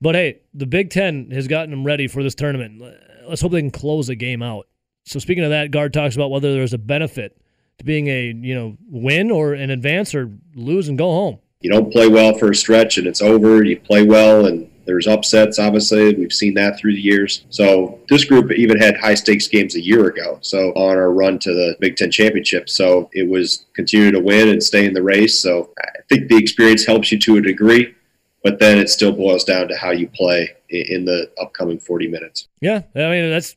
but hey, the Big Ten has gotten them ready for this tournament. Let's hope they can close a game out. So speaking of that, Gard talks about whether there's a benefit to being a you know win or an advance or lose and go home. You don't play well for a stretch and it's over. You play well and there's upsets, obviously. We've seen that through the years. So this group even had high stakes games a year ago. So on our run to the Big Ten championship. So it was continue to win and stay in the race. So I think the experience helps you to a degree, but then it still boils down to how you play in the upcoming 40 minutes. Yeah. I mean, that's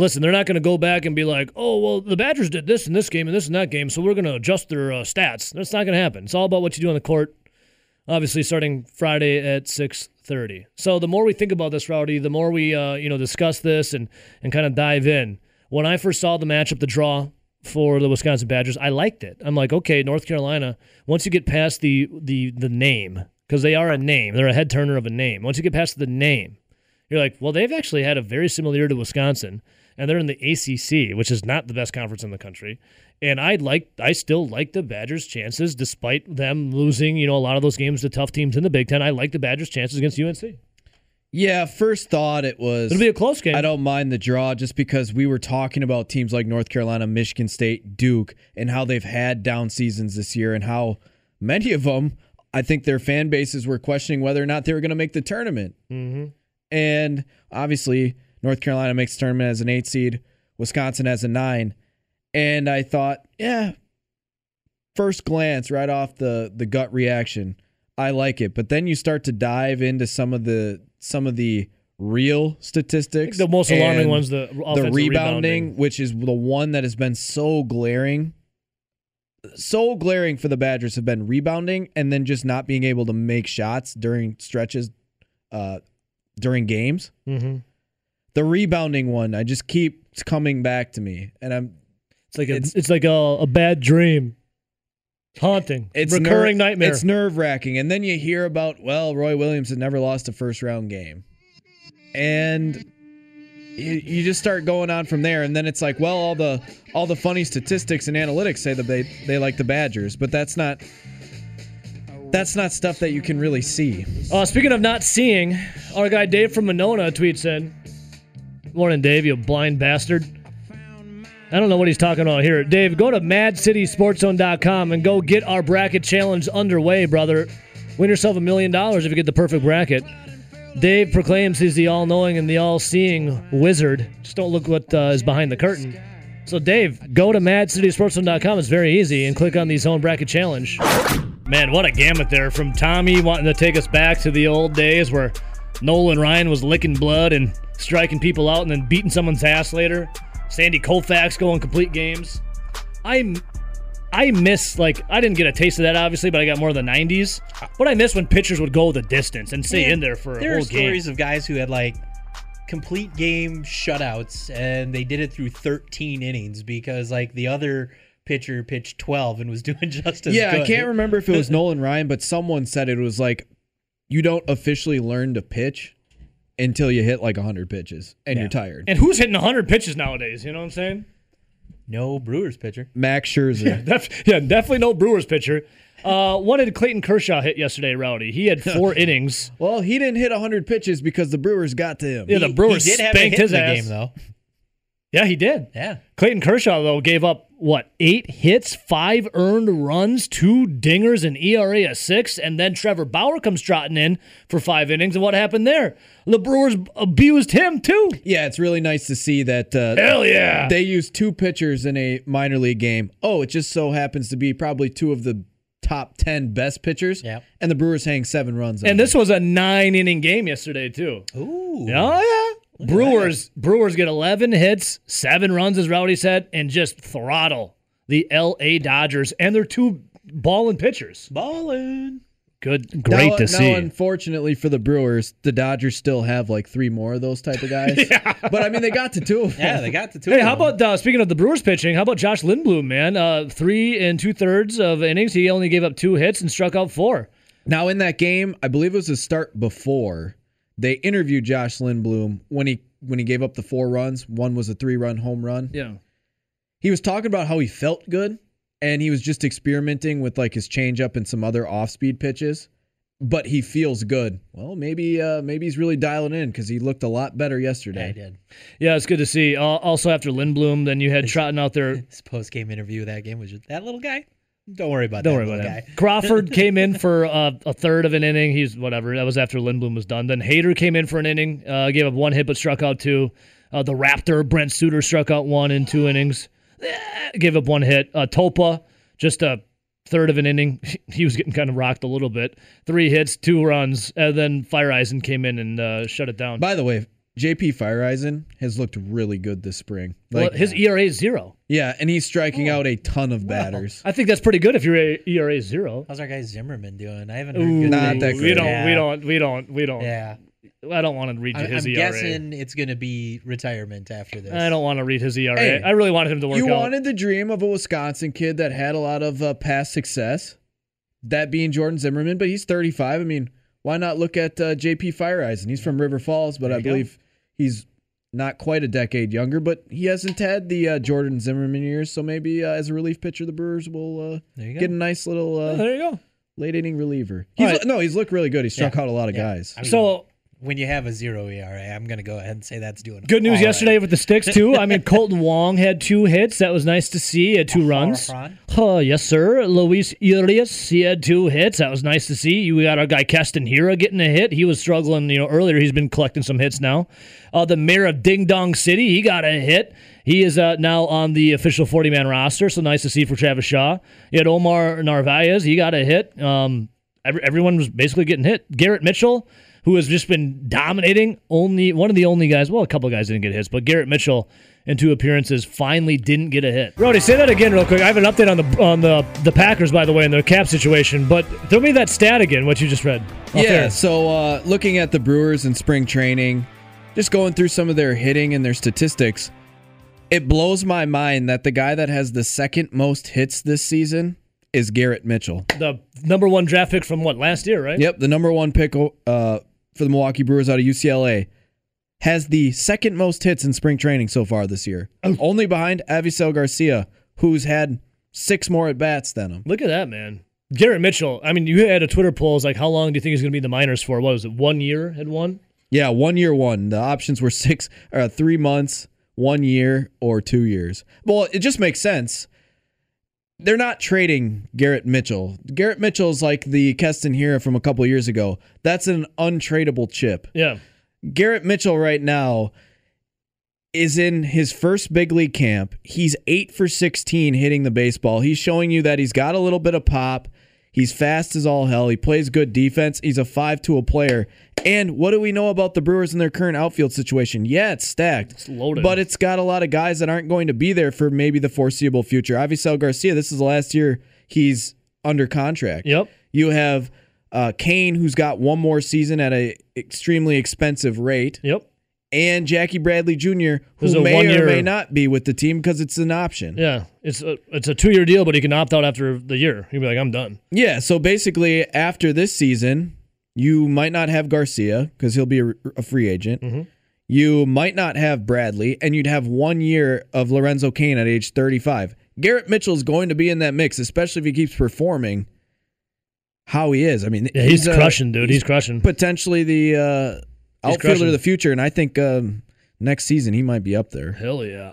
listen, they're not going to go back and be like, oh, well, the Badgers did this in this game and this in that game, so we're going to adjust their uh, stats. That's not going to happen. It's all about what you do on the court. Obviously, starting Friday at six thirty. So the more we think about this, Rowdy, the more we uh, you know discuss this and and kind of dive in. When I first saw the matchup, the draw for the Wisconsin Badgers, I liked it. I'm like, okay, North Carolina. Once you get past the the the name, because they are a name, they're a head turner of a name. Once you get past the name, you're like, well, they've actually had a very similar year to Wisconsin, and they're in the ACC, which is not the best conference in the country. And I like, I still like the Badgers' chances, despite them losing, you know, a lot of those games to tough teams in the Big Ten. I like the Badgers' chances against UNC. Yeah, first thought it was. It'll be a close game. I don't mind the draw just because we were talking about teams like North Carolina, Michigan State, Duke, and how they've had down seasons this year, and how many of them, I think their fan bases were questioning whether or not they were going to make the tournament. Mm-hmm. And obviously, North Carolina makes the tournament as an eight seed, Wisconsin as a nine. And I thought, yeah, first glance, right off the the gut reaction, I like it. But then you start to dive into some of the some of the real statistics. The most alarming ones, the the offensive rebounding, which is the one that has been so glaring. So glaring for the Badgers have been rebounding and then just not being able to make shots during stretches uh, during games. Mm-hmm. The rebounding one, I just keep coming back to me, and I'm It's like a, it's, like a, a bad dream, haunting, it's recurring ner- nightmare. It's nerve wracking, and then you hear about well, Roy Williams had never lost a first round game, and you, you just start going on from there, and then it's like, well, all the all the funny statistics and analytics say that they they like the Badgers, but that's not that's not stuff that you can really see. Uh, speaking of not seeing, our guy Dave from Monona tweets in. Morning, Dave, you blind bastard. I don't know what he's talking about here. Dave, go to madcitysportszone.com and go get our bracket challenge underway, brother. Win yourself a million dollars if you get the perfect bracket. Dave proclaims he's the all knowing and the all seeing wizard. Just don't look what uh, is behind the curtain. So, Dave, go to madcitysportszone.com. It's very easy and click on the zone bracket challenge. Man, what a gamut there from Tommy wanting to take us back to the old days where Nolan Ryan was licking blood and striking people out and then beating someone's ass later. Sandy Koufax going complete games. I I miss like I didn't get a taste of that obviously, but I got more of the '90s. But I miss when pitchers would go the distance and stay Man, in there for a there whole are stories game. of guys who had like complete game shutouts and they did it through 13 innings because like the other pitcher pitched 12 and was doing just as yeah, good. I can't remember if it was Nolan Ryan, but someone said it was like you don't officially learn to pitch until you hit like 100 pitches and Yeah. you're tired. And who's hitting 100 pitches nowadays? You know what I'm saying? No Brewers pitcher. Max Scherzer. Def- yeah, definitely no Brewers pitcher. Uh, what did Clayton Kershaw hit yesterday, Rowdy? He had four innings. Well, he didn't hit 100 pitches because the Brewers got to him. Yeah, the Brewers he did have a spanked hit his in the ass. game though. Yeah, he did. Yeah. Clayton Kershaw though gave up what eight hits, five earned runs, two dingers, an ERA of six, and then Trevor Bauer comes trotting in for five innings. And what happened there? The Brewers abused him too. Yeah, it's really nice to see that uh, Hell yeah! they used two pitchers in a minor league game. Oh, it just so happens to be probably two of the top 10 best pitchers. Yep. And the Brewers hang seven runs. on and this was a nine inning game yesterday too. Ooh. Oh yeah. Brewers Brewers get 11 hits, seven runs, as Rowdy said, and just throttle the L.A. Dodgers and their two balling pitchers. Ballin'. Good, Now- great to now, see. unfortunately for the Brewers, the Dodgers still have like three more of those type of guys. yeah. But I mean, they got to two of them. Yeah, they got to two. Hey, of how them. about uh, speaking of the Brewers pitching? How about Josh Lindblom, man? Uh, three and two thirds of innings. He only gave up two hits and struck out four. Now, in that game, I believe it was a start before. They interviewed Josh Lindblom when he when he gave up the four runs. One was a three run home run. Yeah. He was talking about how he felt good and he was just experimenting with like his changeup and some other off speed pitches. But he feels good. Well, maybe uh, maybe he's really dialing in because he looked a lot better Yeah, I yesterday. did. Yeah, it's good to see. Uh, also, after Lindblom, then you had Trotting out there. His post game interview of that game was just that little guy. Don't worry about Don't that worry about it. Crawford came in for uh, a third of an inning. He's whatever. That was after Lindblom was done. Then Hader came in for an inning, uh, gave up one hit but struck out two. Uh, the Raptor Brent Suter struck out one in two innings, Eh, gave up one hit. Uh, Topa just a third of an inning. He was getting kind of rocked a little bit. Three hits, two runs, and then Feyereisen came in and uh, shut it down. By the way, JP Feyereisen has looked really good this spring. well, Like his ERA is zero. yeah, and he's striking out a ton of batters. I think that's pretty good if your ERA is zero. How's our guy Zimmermann doing? I haven't heard Ooh, good Not things. that we don't, we don't, we don't, we don't. Yeah, I don't want to read his I'm, his I'm guessing it's going to be retirement after this. I don't want to read his ERA. Hey, I really wanted him to work You out. wanted the dream of a Wisconsin kid that had a lot of uh, past success, that being Jordan Zimmermann, but he's 35. I mean, why not look at uh, JP Feyereisen? He's from River Falls, but There I believe. go. Believe he's not quite a decade younger, but he hasn't had the uh, Jordan Zimmermann years. So maybe uh, as a relief pitcher, the Brewers will uh, There you go. get a nice little Oh, uh, there you go. late inning reliever. He's, right. No, he's looked really good. He struck Yeah. out a lot of Yeah. guys. I mean, So when you have a zero ERA, I'm going to go ahead and say that's doing good news yesterday right. with the sticks too. I mean, Kolten Wong had two hits. That was nice to see. He had two runs. Oh, yes, sir. Luis Urias, he had two hits. That was nice to see. You got our guy Keston Hiura getting a hit. He was struggling, you know, earlier. He's been collecting some hits now. Uh, the mayor of Ding Dong City, he got a hit. He is uh, now on the official 40 man roster, so nice to see for Travis Shaw. You had Omar Narvaez, he got a hit. Um, every, everyone was basically getting hit. Garrett Mitchell, who has just been dominating, only one of the only guys, well, a couple of guys didn't get hits, but Garrett Mitchell in two appearances finally didn't get a hit. Brody, say that again real quick. I have an update on the on the the Packers, by the way, and their cap situation, but throw me that stat again, what you just read. Yeah, air. so uh, looking at the Brewers in spring training, just going through some of their hitting and their statistics, it blows my mind that the guy that has the second most hits this season is Garrett Mitchell. the number one draft pick from what last year, right? Yep, the number one pick uh, for the Milwaukee Brewers out of UCLA has the second most hits in spring training so far this year, only behind Avisaíl Garcia, who's had six more at bats than him. Look at that, man. Garrett Mitchell. I mean, you had a Twitter poll. It's like, how long do you think he's going to be in the minors for? What was it? One year had one. Yeah, one year one. The options were six, uh, three months, one year, or two years. Well, it just makes sense. They're not trading Garrett Mitchell. Garrett Mitchell's like the Keston Hiura from a couple years ago. That's an untradeable chip. Yeah. Garrett Mitchell right now is in his first big league camp. He's 8 for 16 hitting the baseball. He's showing you that he's got a little bit of pop. He's fast as all hell. He plays good defense. He's a 5 tool player. And what do we know about the Brewers and their current outfield situation? Yeah, it's stacked. It's loaded. But it's got a lot of guys that aren't going to be there for maybe the foreseeable future. Avisaíl Garcia, this is the last year he's under contract. Yep. You have uh, Cain, who's got one more season at an extremely expensive rate, Yep. And Jackie Bradley Jr., who may or may not be with the team because it's an option. Yeah. It's a it's a two year deal, but he can opt out after the year. He'll be like, I'm done. Yeah, so basically, after this season, you might not have Garcia because he'll be a, a free agent. Mhm. You might not have Bradley, and you'd have one year of Lorenzo Cain at age 35. Garrett Mitchell's going to be in that mix, especially if he keeps performing how he is. I mean, Yeah, he's, uh, crushing, dude. He's, crushing. potentially the uh, He's outfielder crushing. of the future, and I think um, next season he might be up there. Hell yeah.